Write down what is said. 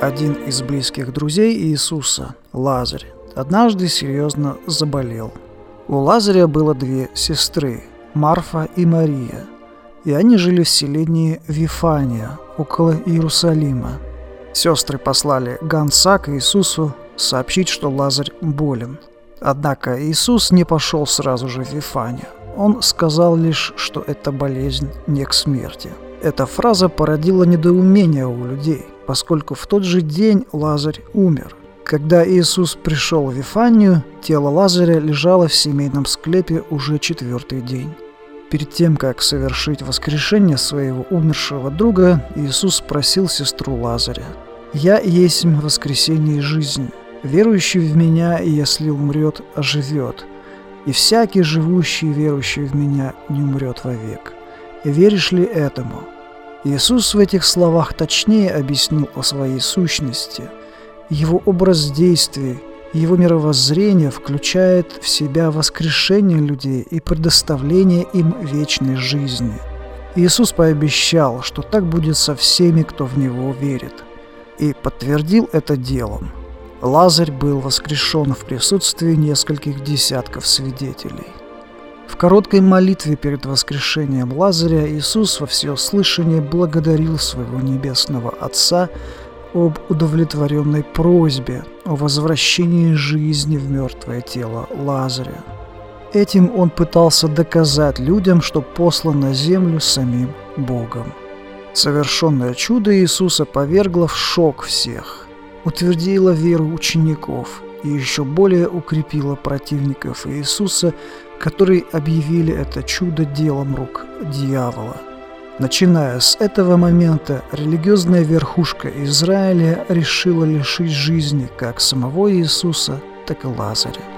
Один из близких друзей Иисуса, Лазарь, однажды серьезно заболел. У Лазаря было две сестры, Марфа и Мария, и они жили в селении Вифания, около Иерусалима. Сестры послали гонца к Иисусу сообщить, что Лазарь болен. Однако Иисус не пошел сразу же в Вифанию. Он сказал лишь, что эта болезнь не к смерти. Эта фраза породила недоумение у людей, поскольку в тот же день Лазарь умер. Когда Иисус пришел в Вифанию, тело Лазаря лежало в семейном склепе уже четвертый день. Перед тем, как совершить воскрешение своего умершего друга, Иисус спросил сестру Лазаря, «Я есть воскресение и жизнь. Верующий в Меня, если умрет, оживет. И всякий живущий и верующий в Меня не умрет вовек. Веришь ли этому?» Иисус в этих словах точнее объяснил о своей сущности. Его образ действий, его мировоззрение включает в себя воскрешение людей и предоставление им вечной жизни. Иисус пообещал, что так будет со всеми, кто в Него верит, и подтвердил это делом. Лазарь был воскрешен в присутствии нескольких десятков свидетелей. В короткой молитве перед воскрешением Лазаря Иисус во всеуслышание благодарил своего небесного Отца об удовлетворенной просьбе о возвращении жизни в мертвое тело Лазаря. Этим он пытался доказать людям, что послан на землю самим Богом. Совершенное чудо Иисуса повергло в шок всех, утвердило веру учеников и еще более укрепило противников Иисуса, которые объявили это чудо делом рук дьявола – Начиная с этого момента, религиозная верхушка Израиля решила лишить жизни как самого Иисуса, так и Лазаря.